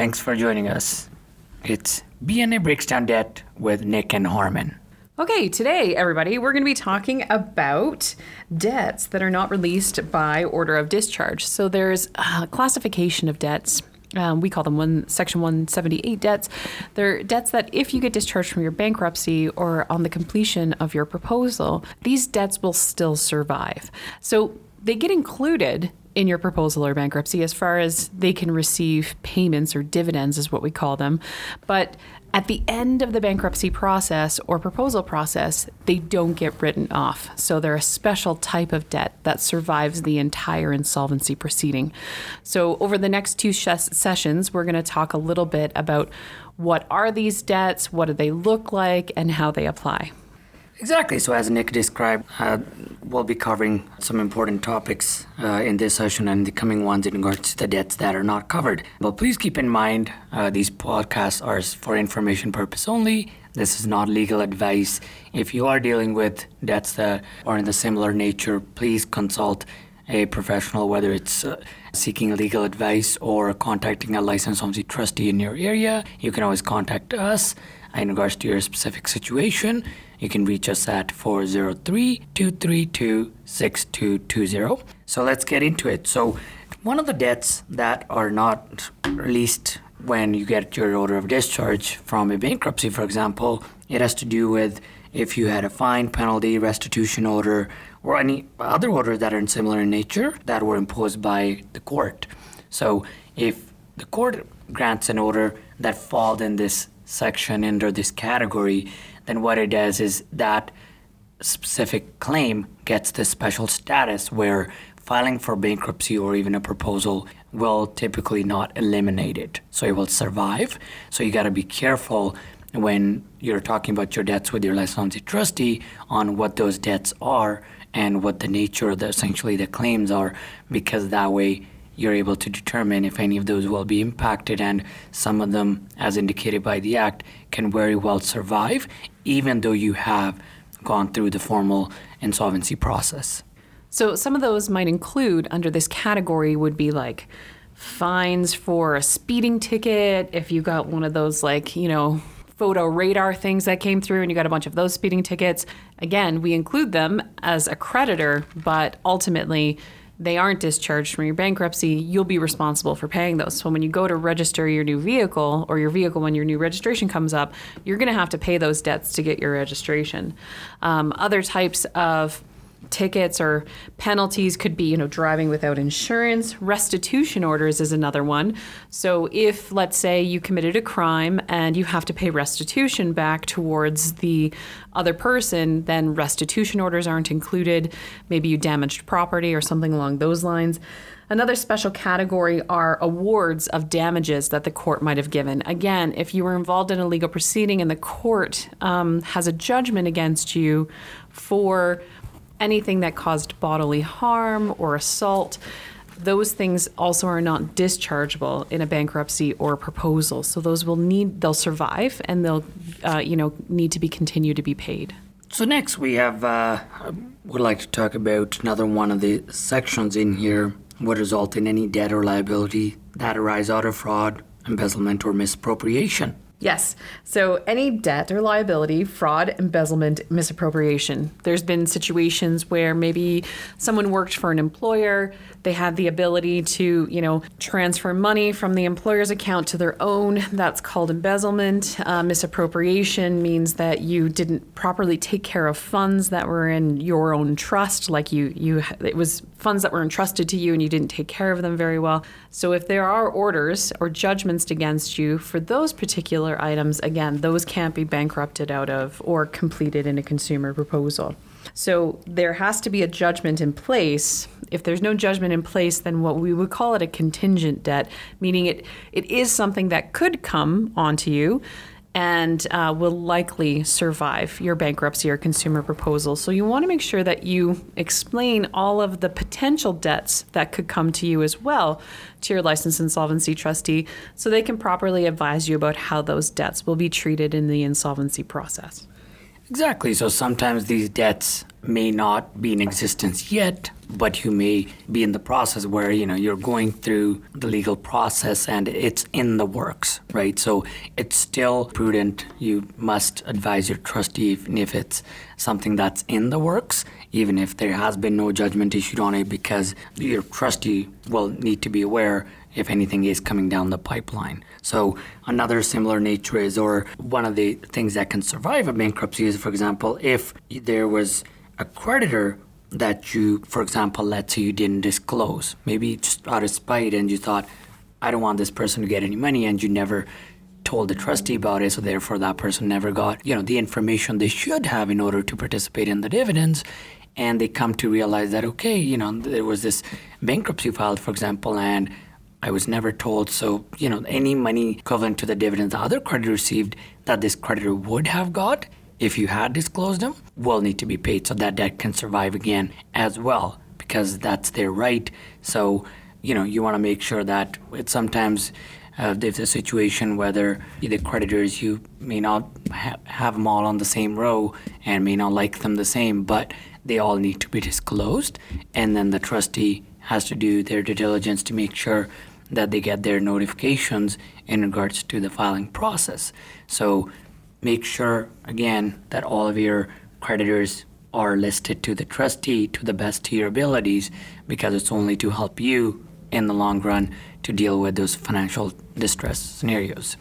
Thanks for joining us. It's BNA Breaks Down Debt with Nick and Harmon. Okay, today, everybody, we're going to be talking about debts that are not released by order of discharge. So there's a classification of debts. Um, we call them one section 178 debts. They're debts that if you get discharged from your bankruptcy or on the completion of your proposal, these debts will still survive. So they get included in your proposal or bankruptcy as far as they can receive payments or dividends is what we call them. But at the end of the bankruptcy process or proposal process they don't get written off. So they're a special type of debt that survives the entire insolvency proceeding. So over the next two sh- sessions we're going to talk a little bit about what are these debts what do they look like and how they apply Exactly. So, as Nick described, uh, we'll be covering some important topics uh, in this session and the coming ones in regards to the debts that are not covered. But please keep in mind uh, these podcasts are for information purpose only. This is not legal advice. If you are dealing with debts that are in the similar nature, please consult a professional, whether it's uh, seeking legal advice or contacting a licensed OMC trustee in your area. You can always contact us in regards to your specific situation. You can reach us at 403 232 6220. So let's get into it. So, one of the debts that are not released when you get your order of discharge from a bankruptcy, for example, it has to do with if you had a fine, penalty, restitution order, or any other orders that are similar in nature that were imposed by the court. So, if the court grants an order that falls in this section under this category, then what it does is that specific claim gets this special status where filing for bankruptcy or even a proposal will typically not eliminate it. So it will survive. So you got to be careful when you're talking about your debts with your licensee trustee on what those debts are and what the nature of the essentially the claims are because that way you're able to determine if any of those will be impacted and some of them as indicated by the act can very well survive even though you have gone through the formal insolvency process. So some of those might include under this category would be like fines for a speeding ticket if you got one of those like, you know, photo radar things that came through and you got a bunch of those speeding tickets. Again, we include them as a creditor, but ultimately they aren't discharged from your bankruptcy, you'll be responsible for paying those. So when you go to register your new vehicle or your vehicle when your new registration comes up, you're going to have to pay those debts to get your registration. Um, other types of tickets or penalties could be you know driving without insurance. Restitution orders is another one. So if let's say you committed a crime and you have to pay restitution back towards the other person then restitution orders aren't included. Maybe you damaged property or something along those lines. Another special category are awards of damages that the court might have given. Again, if you were involved in a legal proceeding and the court um, has a judgment against you for anything that caused bodily harm or assault, those things also are not dischargeable in a bankruptcy or proposal. So those will need they'll survive and they'll uh, you know need to be continue to be paid. So next we have uh, would like to talk about another one of the sections in here would result in any debt or liability that arise out of fraud, embezzlement, or misappropriation. Yes. So any debt or liability, fraud, embezzlement, misappropriation. There's been situations where maybe someone worked for an employer, they had the ability to, you know, transfer money from the employer's account to their own. That's called embezzlement. Uh, misappropriation means that you didn't properly take care of funds that were in your own trust, like you you it was funds that were entrusted to you and you didn't take care of them very well. So if there are orders or judgments against you for those particular items, again, those can't be bankrupted out of or completed in a consumer proposal. So there has to be a judgment in place. If there's no judgment in place, then what we would call it a contingent debt, meaning it it is something that could come onto you and uh, will likely survive your bankruptcy or consumer proposal. So you want to make sure that you explain all of the potential debts that could come to you as well to your licensed insolvency trustee so they can properly advise you about how those debts will be treated in the insolvency process. Exactly. So sometimes these debts may not be in existence yet, but you may be in the process where you know you're going through the legal process and it's in the works, right? So it's still prudent. You must advise your trustee even if it's something that's in the works, even if there has been no judgment issued on it, because your trustee will need to be aware if anything is coming down the pipeline. So another similar nature is, or one of the things that can survive a bankruptcy is, for example, if there was a creditor that you, for example, let's say you didn't disclose, maybe just out of spite, and you thought, I don't want this person to get any money, and you never told the trustee about it, so therefore that person never got, you know, the information they should have in order to participate in the dividends. And they come to realize that, okay, you know, there was this bankruptcy filed, for example, and I was never told. So, you know, any money equivalent to the dividends the other creditor received that this creditor would have got if you had disclosed them will need to be paid so that debt can survive again as well because that's their right. So, you know, you want to make sure that it's sometimes uh, there's a situation whether the creditors you may not ha- have them all on the same row and may not like them the same, but they all need to be disclosed, and then the trustee has to do their due diligence to make sure that they get their notifications in regards to the filing process. So make sure, again, that all of your creditors are listed to the trustee to the best of your abilities because it's only to help you in the long run to deal with those financial distress scenarios.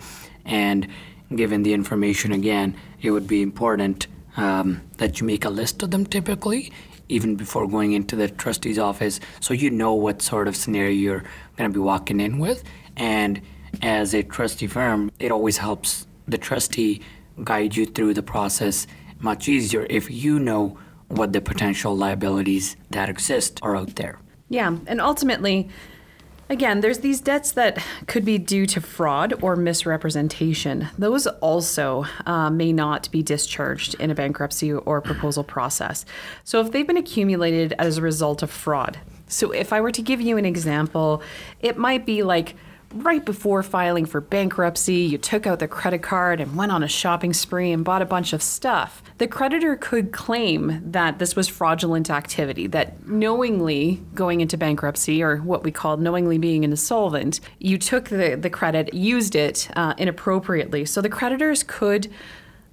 And given the information again, it would be important um, that you make a list of them typically even before going into the trustee's office so you know what sort of scenario you're going to be walking in with. And as a trustee firm, it always helps the trustee guide you through the process much easier if you know what the potential liabilities that exist are out there. Yeah, and ultimately, Again, there's these debts that could be due to fraud or misrepresentation. Those also uh, may not be discharged in a bankruptcy or proposal process. So, if they've been accumulated as a result of fraud, so if I were to give you an example, it might be like right before filing for bankruptcy, you took out the credit card and went on a shopping spree and bought a bunch of stuff. The creditor could claim that this was fraudulent activity, that knowingly going into bankruptcy, or what we call knowingly being insolvent, you took the, the credit, used it uh, inappropriately. So the creditors could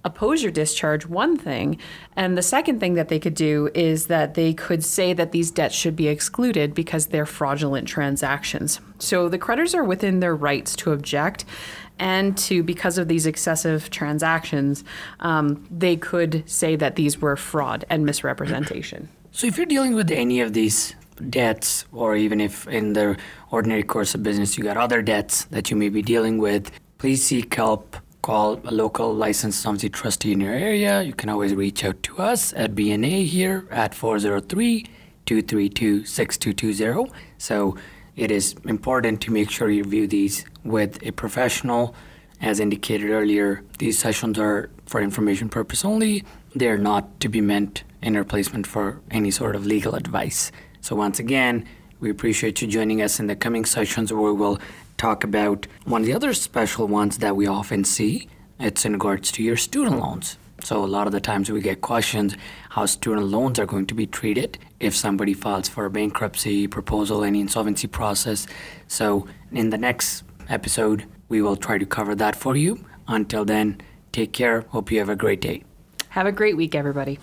oppose your discharge, one thing. And the second thing that they could do is that they could say that these debts should be excluded because they're fraudulent transactions. So the creditors are within their rights to object. And to, because of these excessive transactions, um, they could say that these were fraud and misrepresentation. So, if you're dealing with any of these debts, or even if in the ordinary course of business you got other debts that you may be dealing with, please seek help call a local licensed insolvency trustee in your area. You can always reach out to us at BNA here at 403 232 6220. So it is important to make sure you review these with a professional. As indicated earlier, these sessions are for information purpose only. They are not to be meant in replacement for any sort of legal advice. So once again, we appreciate you joining us in the coming sessions where we will talk about one of the other special ones that we often see. It's in regards to your student loans. So, a lot of the times we get questions how student loans are going to be treated if somebody files for a bankruptcy proposal, any insolvency process. So, in the next episode, we will try to cover that for you. Until then, take care. Hope you have a great day. Have a great week, everybody.